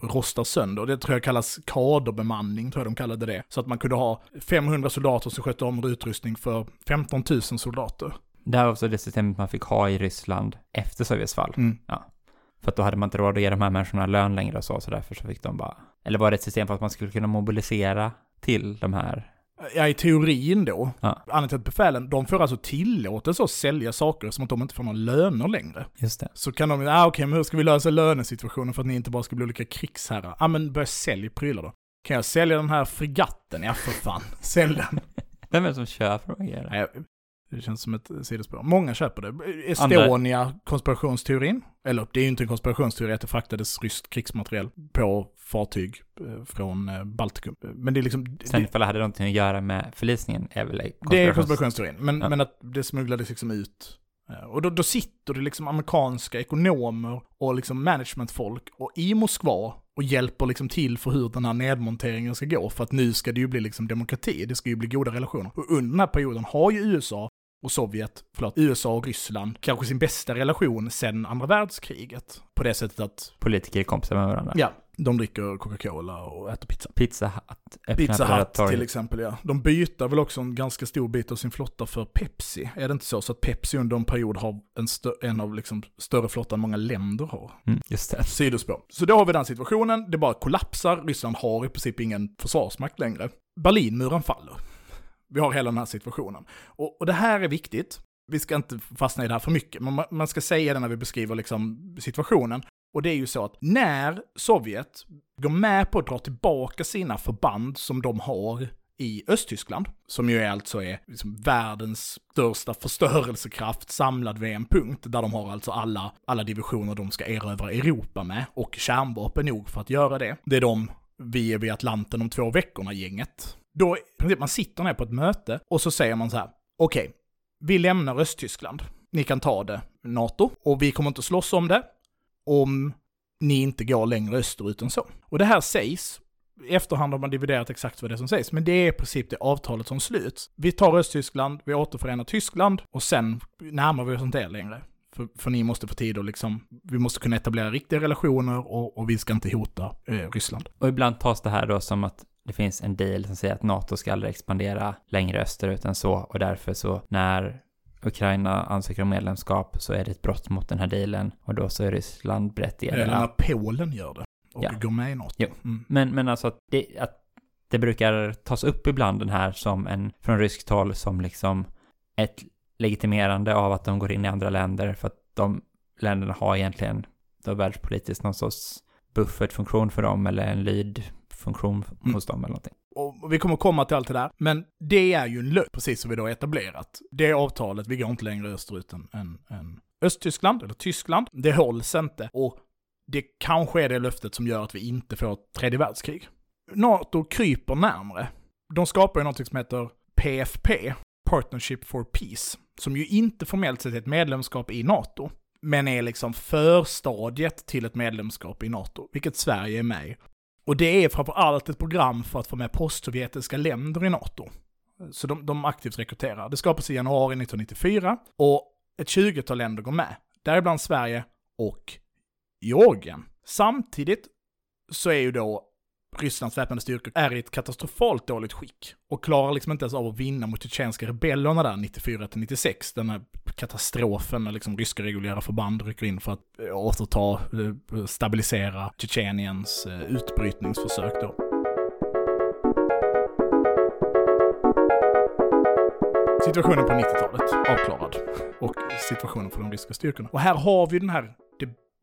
rostar sönder. Det tror jag kallas kaderbemanning, tror jag de kallade det. Så att man kunde ha 500 soldater som skötte om utrustning för 15 000 soldater. Det här var också det systemet man fick ha i Ryssland efter Sovjets fall. Mm. Ja. För att då hade man inte råd att ge de här människorna lön längre och så, så därför så fick de bara... Eller var det ett system för att man skulle kunna mobilisera till de här Ja, i teorin då. Ja. Anledningen till att befälen, de får alltså tillåtelse att sälja saker som att de inte får några löner längre. Just det. Så kan de, ah, okej, okay, men hur ska vi lösa lönesituationen för att ni inte bara ska bli olika krigsherrar? Ja, ah, men börja sälja prylar då. Kan jag sälja den här fregatten? Ja, för fan. Sälj den. Vem är det som köper de grejerna? Det känns som ett sidospår. Många köper det. Estonia, konspirationsteorin. Eller det är ju inte en konspirationsteori att det fraktades ryskt krigsmateriel på fartyg eh, från eh, Baltikum. Men det är liksom... Sen ifall det hade någonting att göra med förlisningen är väl konspirations... Det är konspirationsteorin. Men, ja. men att det smugglades liksom ut eh, och då, då, sitter det liksom amerikanska ekonomer och liksom managementfolk och i Moskva och hjälper liksom till för hur den här nedmonteringen ska gå. För att nu ska det ju bli liksom demokrati, det ska ju bli goda relationer. Och under den här perioden har ju USA och Sovjet, förlåt, USA och Ryssland, kanske sin bästa relation sedan andra världskriget. På det sättet att... Politiker är kompisar med varandra. Ja, de dricker Coca-Cola och äter pizza. Pizza Hut. Pizza Hut till exempel, ja. De byter väl också en ganska stor bit av sin flotta för Pepsi. Är det inte så? Så att Pepsi under en period har en, en av liksom större flotta än många länder har. Mm, just det. Sidospår. Så då har vi den situationen, det bara kollapsar, Ryssland har i princip ingen försvarsmakt längre. Berlinmuren faller. Vi har hela den här situationen. Och, och det här är viktigt. Vi ska inte fastna i det här för mycket, men man ska säga det när vi beskriver liksom situationen. Och det är ju så att när Sovjet går med på att dra tillbaka sina förband som de har i Östtyskland, som ju alltså är liksom världens största förstörelsekraft samlad vid en punkt, där de har alltså alla, alla divisioner de ska erövra Europa med, och kärnvapen nog för att göra det. Det är de vi är vid Atlanten om två veckorna gänget. Då, man sitter ner på ett möte och så säger man så här, okej, okay, vi lämnar Östtyskland. Ni kan ta det, NATO, och vi kommer inte slåss om det om ni inte går längre österut än så. Och det här sägs I efterhand har man dividerat exakt vad det är som sägs, men det är i princip det avtalet som sluts. Vi tar Östtyskland, vi återförenar Tyskland och sen närmar vi oss inte er längre. För, för ni måste få tid och liksom, vi måste kunna etablera riktiga relationer och, och vi ska inte hota eh, Ryssland. Och ibland tas det här då som att det finns en deal som säger att NATO ska aldrig expandera längre österut än så och därför så när Ukraina ansöker om medlemskap så är det ett brott mot den här dealen och då så är Ryssland berättigade. Eller när Polen gör det och Ja. går med i NATO. Jo. Mm. Men, men alltså att det, att det brukar tas upp ibland den här som en, från ryskt håll som liksom ett legitimerande av att de går in i andra länder för att de länderna har egentligen då världspolitiskt någon sorts buffertfunktion för dem eller en lydfunktion Mm. hos dem eller någonting. Och vi kommer komma till allt det där, men det är ju en lögn, precis som vi då har etablerat. Det avtalet, vi går inte längre österut än, än, än Östtyskland, eller Tyskland. Det hålls inte, och det kanske är det löftet som gör att vi inte får ett tredje världskrig. NATO kryper närmre. De skapar ju något som heter PFP, Partnership for Peace, som ju inte formellt sett är ett medlemskap i NATO, men är liksom förstadiet till ett medlemskap i NATO, vilket Sverige är med i. Och det är framför allt ett program för att få med postsovjetiska länder i NATO. Så de, de aktivt rekryterar. Det skapas i januari 1994 och ett 20-tal länder går med. Däribland Sverige och Georgien. Samtidigt så är ju då Rysslands väpnade styrkor är i ett katastrofalt dåligt skick och klarar liksom inte ens av att vinna mot tjetjenska rebellerna där 94 till 96. Den här katastrofen när liksom ryska reguljära förband rycker in för att eh, återta, eh, stabilisera Tjetjeniens eh, utbrytningsförsök då. Situationen på 90-talet avklarad och situationen för de ryska styrkorna. Och här har vi den här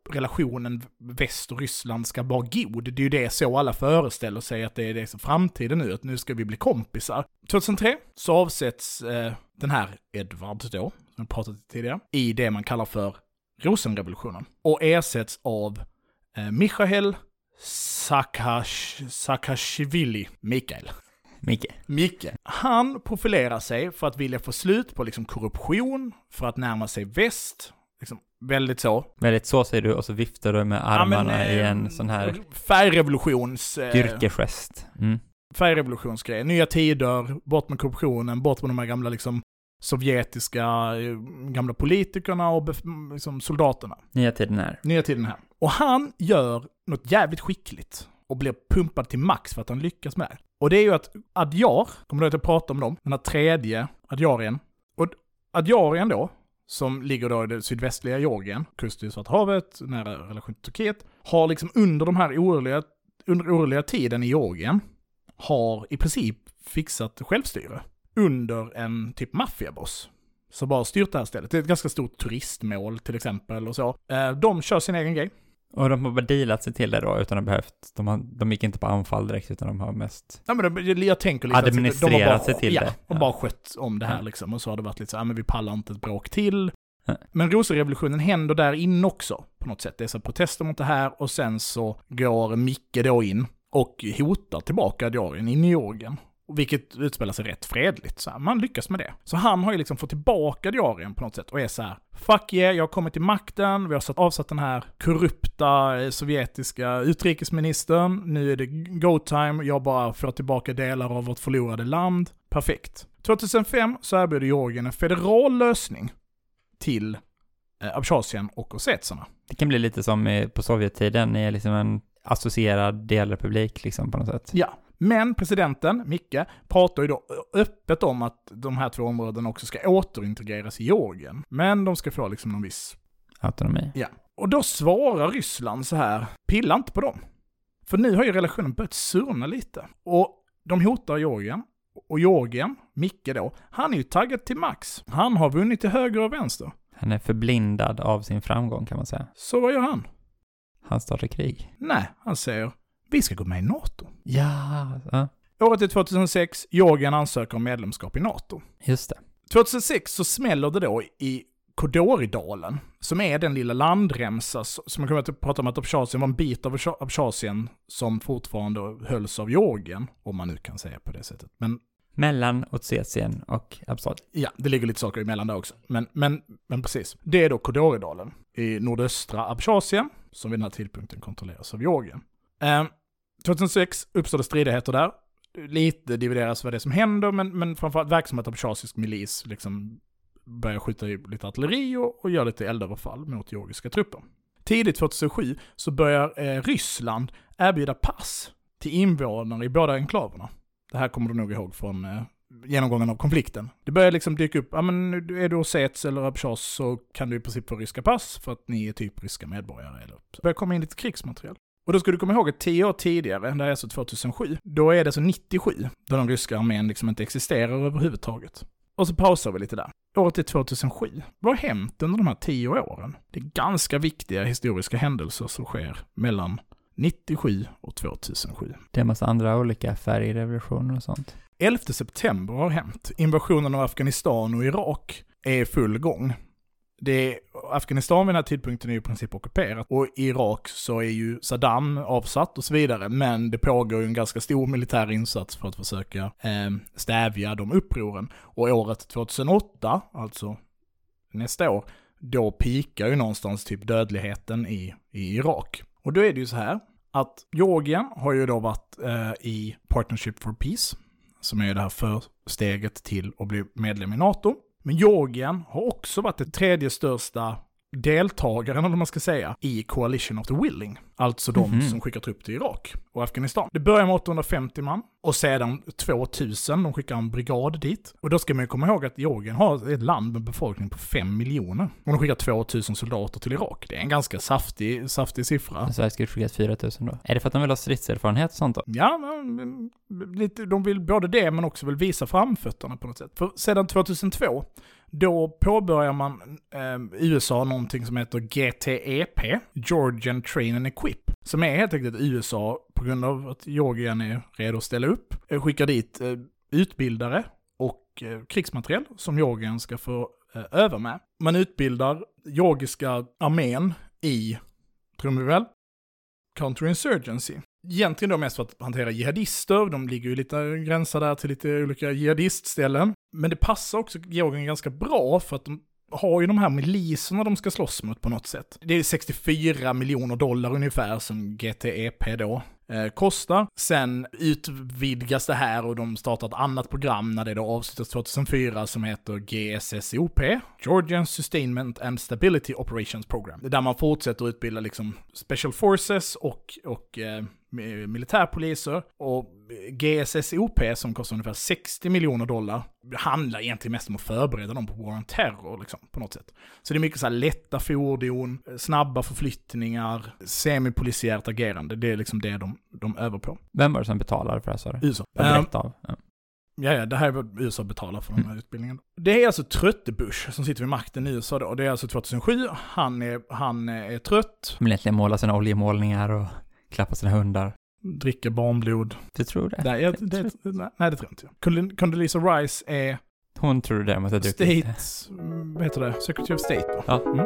relationen väst och Ryssland ska vara god. Det är ju det så alla föreställer sig att det är det som framtiden nu, att nu ska vi bli kompisar. 2003 så avsätts eh, den här Edvard då, som jag pratat om tidigare, i det man kallar för Rosenrevolutionen och ersätts av eh, Michael Saakash, Saakashvili, Mikael. Micke. Micke. Han profilerar sig för att vilja få slut på liksom korruption, för att närma sig väst. Liksom väldigt så. Väldigt så säger du och så viftar du med armarna Ja, men, i eh, en sån här Färgrevolutions... eh, styrkegest. Mm. Färgrevolutionsgrej. Nya tider, bort med korruptionen, bort med de här gamla liksom sovjetiska eh, gamla politikerna och liksom soldaterna. Nya tiden är. Nya tiden här. Och han gör något jävligt skickligt och blir pumpad till max för att han lyckas med det. Och det är ju att Adjar, kommer du att jag pratade om dem? Den här tredje Adjarien. Och Adjarien då, som ligger då i det sydvästliga Georgien, kust till Svarta havet, nära relation till Turkiet, har liksom under de här oroliga, under oroliga tiden i Georgien, har i princip fixat självstyre under en typ maffiaboss. som bara styrt det här stället. Det är ett ganska stort turistmål till exempel och så. Eh, de kör sin egen grej. Och de har bara dealat sig till det då utan att behövt, de, har, de gick inte på anfall direkt utan de har mest Ja, men de, jag tänker liksom Administrerat de har bara, sig till ja, det. de Ja. bara skött om det här liksom. Och så har det varit lite så här, men vi pallar inte ett bråk till. Men rosenrevolutionen händer där inne också, på något sätt. Det är så protester mot det här och sen så går Micke då in och hotar tillbaka Diarien in i Georgien. Vilket utspelar sig rätt fredligt. Så här, man lyckas med det. Så han har ju liksom fått tillbaka Diarien på något sätt och är så här, fuck yeah, jag har kommit till makten, vi har satt, avsatt den här korrupta eh, sovjetiska utrikesministern, nu är det go-time, jag bara får tillbaka delar av vårt förlorade land. Perfekt. 2005 så erbjuder Georgien en federal lösning till eh, Abchazien och ossetierna. Det kan bli lite som på Sovjettiden, ni är liksom en associerad delrepublik liksom på något sätt. Ja, men presidenten, Micke, pratar ju då öppet om att de här två områdena också ska återintegreras i Georgien. Men de ska få liksom någon viss... Autonomi. Ja. Och då svarar Ryssland så här, pilla inte på dem. För nu har ju relationen börjat surna lite. Och de hotar Georgien. Och Georgien, Micke då, han är ju taggad till max. Han har vunnit till höger och vänster. Han är förblindad av sin framgång kan man säga. Så vad gör han? Han startar krig. Nej, han säger, vi ska gå med i NATO. Ja, ja. Året är 2006, Georgien ansöker om medlemskap i NATO. just det. 2006 så smäller det då i Kodoridalen, som är den lilla landremsa som jag kommer att prata om att Abchazien var en bit av Abcha- Abchazien som fortfarande hölls av Georgien, om man nu kan säga på det sättet. Men Mellan Ossetien och Abchazien. ja, det ligger lite saker emellan där också. Men, men, men precis. Det är då Kodoridalen i nordöstra Abchazien, som vid den här tidpunkten kontrolleras av Georgien. Eh, 2006 uppstår det stridigheter där. Lite divideras vad det är som händer, men, men framförallt verksamhet av tjasisk milis liksom börjar skjuta i lite artilleri och, och gör lite eldöverfall mot georgiska trupper. Tidigt 2007 så börjar eh, Ryssland erbjuda pass till invånare i båda enklaverna. Det här kommer du nog ihåg från eh, genomgången av konflikten. Det börjar liksom dyka upp, ja men är du Osets eller Abchas så kan du i princip få ryska pass för att ni är typ ryska medborgare. Eller så börjar komma in lite krigsmateriel. Och då ska du komma ihåg att tio år tidigare, det är alltså 2007, då är det alltså 97, då den ryska armén liksom inte existerar överhuvudtaget. Och så pausar vi lite där. Året är 2007. Vad har hänt under de här tio åren? Det är ganska viktiga historiska händelser som sker mellan 97 och 2007. Det är en massa andra olika färgrevolutioner och sånt. 11 september har hänt. Invasionen av Afghanistan och Irak är i full gång. Det, Afghanistan vid den här tidpunkten är ju i princip ockuperat och i Irak så är ju Saddam avsatt och så vidare. Men det pågår ju en ganska stor militär insats för att försöka eh, stävja de upproren. Och året 2008, alltså nästa år, då pikar ju någonstans typ dödligheten i, i Irak. Och då är det ju så här att Georgien har ju då varit eh, i Partnership for Peace, som är det här försteget till att bli medlem i NATO. Men Georgien har också varit det tredje största deltagaren, eller vad man ska säga, i Coalition of the Willing. Alltså de Mhm. som skickar trupp till Irak och Afghanistan. Det börjar med 850 man och sedan 2000, de skickar en brigad dit. Och då ska man ju komma ihåg att Georgien har ett land med befolkning på 5 miljoner. Och de skickar 2000 soldater till Irak. Det är en ganska saftig, saftig siffra. Sverige skulle skickat 4000 då. Är det för att de vill ha stridserfarenhet och sånt då? Ja, lite, de vill både det men också vill visa framfötterna på något sätt. För sedan 2002, då påbörjar man eh, USA någonting som heter GTEP, Georgian Train and Equip. Som är helt enkelt USA, på grund av att Georgien är redo att ställa upp, eh, skickar dit eh, utbildare och eh, krigsmateriel som Georgien ska få eh, öva med. Man utbildar georgiska armén i, tror vi väl, counterinsurgency. Egentligen då mest för att hantera jihadister, de ligger ju lite gränsar där till lite olika jihadistställen. Men det passar också Georgien ganska bra för att de har ju de här miliserna de ska slåss mot på något sätt. Det är 64 miljoner dollar ungefär som GTEP då eh, kostar. Sen utvidgas det här och de startar ett annat program när det då avslutas 2004 som heter GSSOP, Georgian Sustainment and Stability Operations Program. Det är där man fortsätter utbilda liksom Special Forces och, och eh, militärpoliser. Och GSSOP som kostar ungefär 60 miljoner dollar handlar egentligen mest om att förbereda dem på War on Terror liksom, på något sätt. Så det är mycket så här lätta fordon, snabba förflyttningar, semipolisiärt agerande. Det är liksom det de, de övar på. Vem var det som betalade för det här sa du? USA. Vad Ehm, direkt av? Ja. Ja, ja, det här är vad USA betalar för den här utbildningen. Det är alltså trötte Bush som sitter vid makten i USA då. Och det är alltså 2007. Han är, han är trött, De vill egentligen måla sina oljemålningar och klappa sina hundar. Dricker barnblod. Du tror det? Nej, jag, det, nej, nej, det tror inte jag. Condoleezza- Rice är Hon tror det däremot har druckit. State, mm, vad heter det? Secretary of State då. Ja. Mm.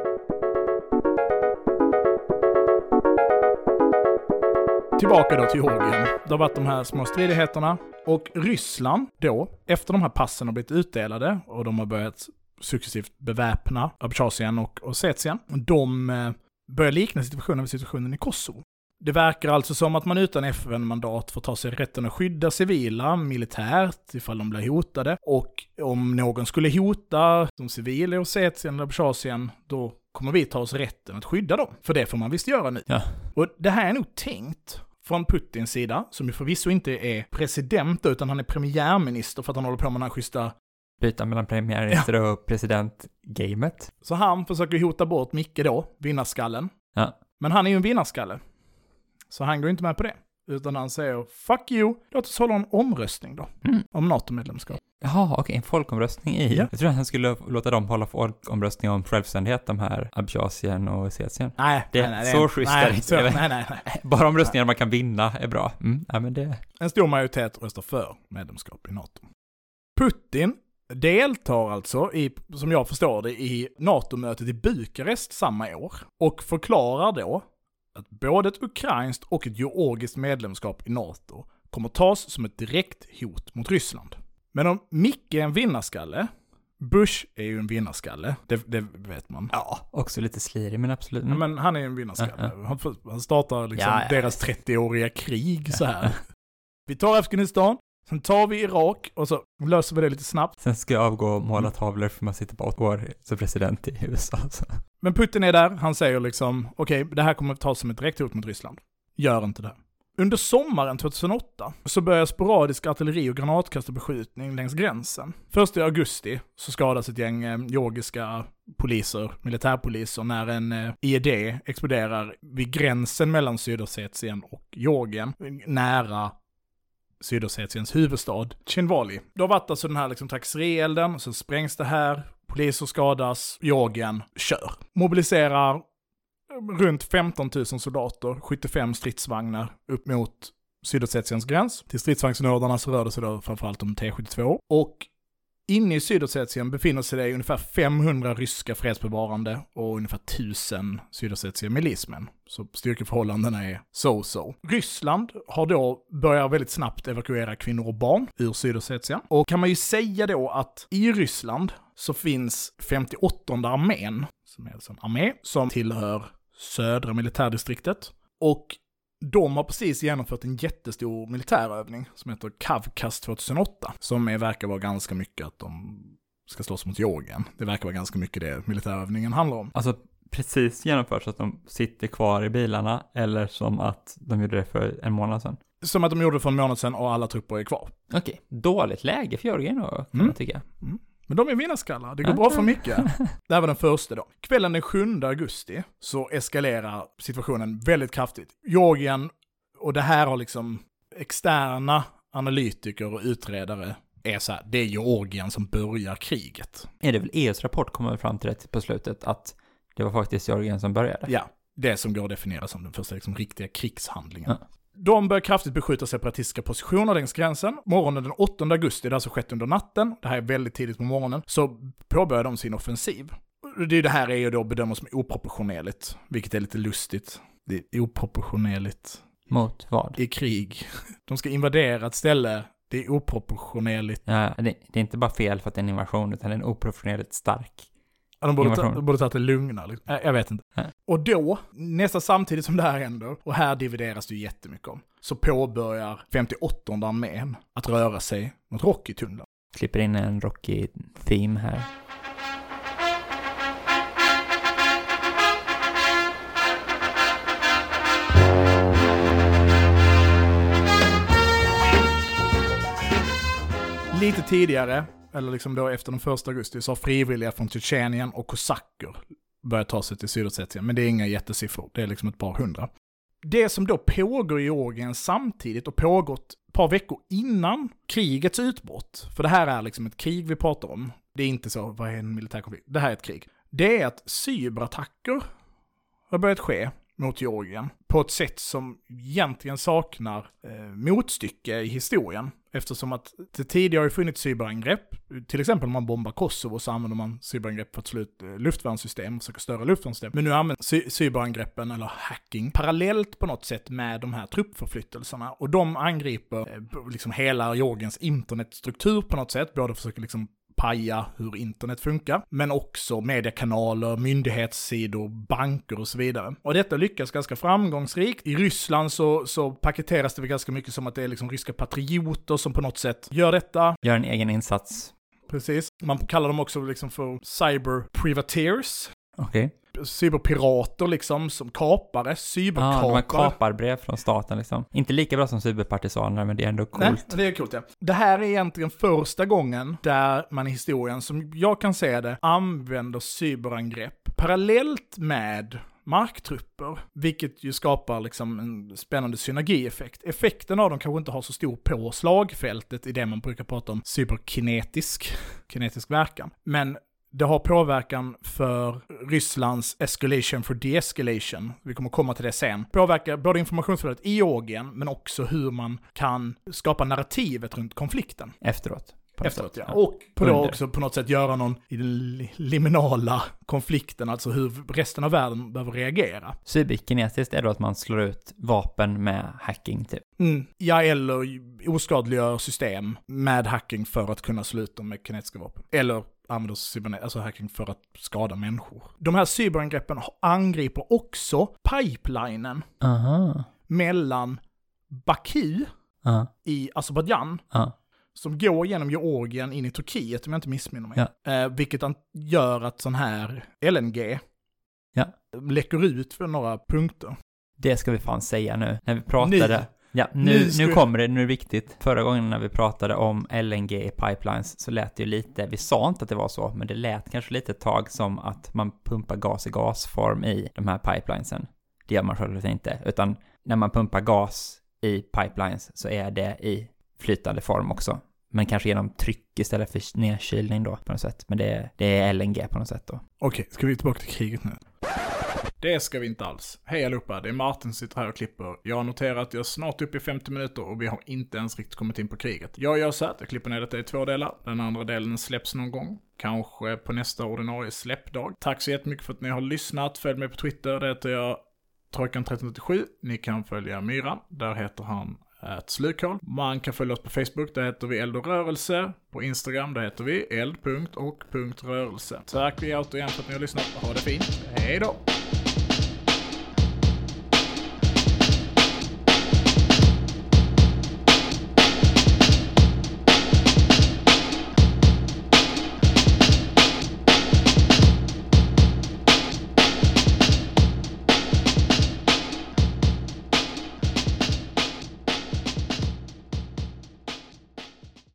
Tillbaka då till Georgien. Det har varit de här små stridigheterna. Och Ryssland då, efter de här passen har blivit utdelade och de har börjat successivt beväpna Abchazien och Ossetien. De eh, börjar likna situationen vid situationen i Kosovo. Det verkar alltså som att man utan FN-mandat får ta sig rätten att skydda civila militärt ifall de blir hotade. Och om någon skulle hota de civila i Ossetien eller Abchazien, då kommer vi ta oss rätten att skydda dem. För det får man visst göra nu. Ja. Och det här är nog tänkt från Putins sida, som ju förvisso inte är president, utan han är premiärminister för att han håller på med den här schyssta... Byta mellan premiärminister och president-gamet. Så han försöker hota bort Micke då, vinnarskallen. Ja. Men han är ju en vinnarskalle. Så han går inte med på det. Utan han säger 'fuck you, låt oss hålla en omröstning då' Mm. om NATO-medlemskap. Jaha, okej, en folkomröstning i. Ja. Jag tror att han skulle låta dem hålla folkomröstning om självständighet, de här Abchazien och Ossetien. Nej, Det- nej, nej, så schysst är det inte. nej, nej, nej. Bara omröstningar man kan vinna är bra. Mm, ja men det... En stor majoritet röstar för medlemskap i NATO. Putin deltar alltså, i, som jag förstår det, i NATO-mötet i Bukarest samma år och förklarar då att både ett ukrainskt och ett georgiskt medlemskap i NATO kommer tas som ett direkt hot mot Ryssland. Men om Micke är en vinnarskalle, Bush är ju en vinnarskalle, det, det vet man. Ja, också lite slirig men absolut. Ja, Men han är en vinnarskalle. Han, får- han startar liksom Ja, ja. deras 30-åriga krig så här. Vi tar Afghanistan, sen tar vi Irak och så löser vi det lite snabbt. Sen ska jag avgå och måla tavlor för man sitter på åtta år som president i USA. Så. Men Putin är där, han säger liksom, okej, det här kommer att tas som ett direkt hot mot Ryssland. Gör inte det. Under sommaren 2008 så börjar sporadisk artilleri och granatkastarbeskjutning längs gränsen. Först i augusti så skadas ett gäng eh, georgiska poliser, militärpoliser, när en eh, IED exploderar vid gränsen mellan Sydossetien och Georgien, nära Sydossetiens huvudstad, Chinvali. Det har varit alltså den här liksom trakasserielden, så sprängs det här, poliser skadas, Georgien kör. Mobiliserar runt 15 000 soldater, 75 stridsvagnar upp mot Sydossetiens gräns. Till stridsvagnsnördarna så rör det sig då framförallt om T72. Och inne i Sydossetien befinner sig det ungefär 500 ryska fredsbevarande och ungefär 1000 sydossetiska milismän. Så styrkeförhållandena är so-so. Ryssland har då börjat väldigt snabbt evakuera kvinnor och barn ur Sydossetien. Och kan man ju säga då att i Ryssland så finns 58 armén, som är alltså en armé, som tillhör södra militärdistriktet. Och de har precis genomfört en jättestor militärövning som heter Kavkaz 2008. Som är, verkar vara ganska mycket att de ska slåss mot Georgien. Det verkar vara ganska mycket det militärövningen handlar om. Alltså precis genomfört så att de sitter kvar i bilarna eller som att de gjorde det för en månad sedan. Som att de gjorde det för en månad sedan och alla trupper är kvar. Okej, dåligt läge för Georgien då, kan Mm. man tycka. Men de är vinnarskallar, det går bra för mycket. Det här var den första då. Kvällen den 7 augusti så eskalerar situationen väldigt kraftigt. Georgien, och det här har liksom externa analytiker och utredare är så här, det är Georgien som börjar kriget. Är det väl EUs rapport kommer fram till det på slutet att det var faktiskt Georgien som började? Ja, det som går att definiera som den första liksom, riktiga krigshandlingen. Ja. De börjar kraftigt beskjuta separatistiska positioner längs gränsen. Morgonen den 8 augusti, det har alltså skett under natten, det här är väldigt tidigt på morgonen, så påbörjar de sin offensiv. Det det här är ju då bedömt som oproportionerligt, vilket är lite lustigt. Det är oproportionerligt Mot vad? i krig. De ska invadera ett ställe, det är oproportionerligt. Ja, det, det är inte bara fel för att det är en invasion, utan det är en oproportionerligt stark. De borde, ta, de borde tagit det lugna. Liksom. Jag vet inte. Nej. Och då, nästan samtidigt som det här händer, och här divideras det ju jättemycket om, så påbörjar 58 armén att röra sig mot Rockytunneln. Klipper in en rocky theme här. Lite tidigare, eller liksom då efter den första augusti, så har frivilliga från Tjetjenien och kosacker börjat ta sig till Sydossetien. Men det är inga jättesiffror, det är liksom ett par hundra. Det som då pågår i Georgien samtidigt och pågått ett par veckor innan krigets utbrott, för det här är liksom ett krig vi pratar om, det är inte så, vad är en militär konflikt? Det här är ett krig. Det är att cyberattacker har börjat ske mot Georgien på ett sätt som egentligen saknar eh, motstycke i historien. Eftersom att det tidigare har ju funnits cyberangrepp. Till exempel om man bombar Kosovo så använder man cyberangrepp för att slå ut eh, luftvärnssystem och försöka störa luftvärnssystem. Men nu används cy- cyberangreppen, eller hacking, parallellt på något sätt med de här truppförflyttelserna. Och de angriper eh, liksom hela Georgiens internetstruktur på något sätt. Både försöker liksom paja hur internet funkar, men också mediekanaler, myndighetssidor, banker och så vidare. Och detta lyckas ganska framgångsrikt. I Ryssland så, så paketeras det väl ganska mycket som att det är liksom ryska patrioter som på något sätt gör detta. Gör en egen insats. Precis. Man kallar dem också liksom för cyber privateers. Okej. Cyberpirater liksom, som kapare, Ja, de har cyberkapare. kaparbrev från staten liksom. Inte lika bra som cyberpartisaner, men det är ändå coolt. Nej, det är coolt ja. Det här är egentligen första gången där man i historien, som jag kan se det, använder cyberangrepp parallellt med marktrupper, vilket ju skapar liksom en spännande synergieffekt. Effekten av dem kanske inte har så stor på slagfältet i det man brukar prata om cyberkinetisk, kinetisk verkan. Men det har påverkan för Rysslands escalation for de-escalation. Vi kommer komma till det sen. Påverkar både informationsflödet i Georgien, men också hur man kan skapa narrativet runt konflikten. Efteråt. Efteråt, ja. Och på då också på något sätt göra någon i den li- liminala konflikten, alltså hur resten av världen behöver reagera. Cyberkinetiskt är då att man slår ut vapen med hacking, typ. Mm. Ja, eller oskadliggör system med hacking för att kunna slå ut dem med kinetiska vapen. Eller använder cybernet, alltså hacking för att skada människor. De här cyberangreppen angriper också pipelinen Aha. mellan Baku Ja. i Azerbajdzjan Ja. som går genom Georgien in i Turkiet om jag inte missminner mig. Ja. Eh, vilket gör att sån här LNG Ja. läcker ut för några punkter. Det ska vi fan säga nu. När vi pratade... Ja, nu, Nu nu, kommer det, nu är det viktigt. Förra gången när vi pratade om LNG pipelines så lät det ju lite, vi sa inte att det var så, men det lät kanske lite ett tag som att man pumpar gas i gasform i de här pipelinesen. Det gör man självklart inte, utan när man pumpar gas i pipelines så är det i flytande form också. Men kanske genom tryck istället för nedkylning då på något sätt. Men det, är- det är LNG på något sätt då. Okej, ska vi tillbaka till kriget nu? Det ska vi inte alls. Hej allihopa, det är Martin som sitter här och klipper. Jag har noterat att jag är snart uppe i 50 minuter och vi har inte ens riktigt kommit in på kriget. Jag gör så här att jag klipper ner detta i två delar. Den andra delen släpps någon gång. Kanske på nästa ordinarie släppdag. Tack så jättemycket för att ni har lyssnat. Följ mig på Twitter, det heter jag Trojkan1337. Ni kan följa Myran, där heter han ett slukhål. Man kan följa oss på Facebook, där heter vi Eld och rörelse. På Instagram, där heter vi eld.och.rörelse. Tack vi återigen för att ni har lyssnat. Ha det fint. Hej då!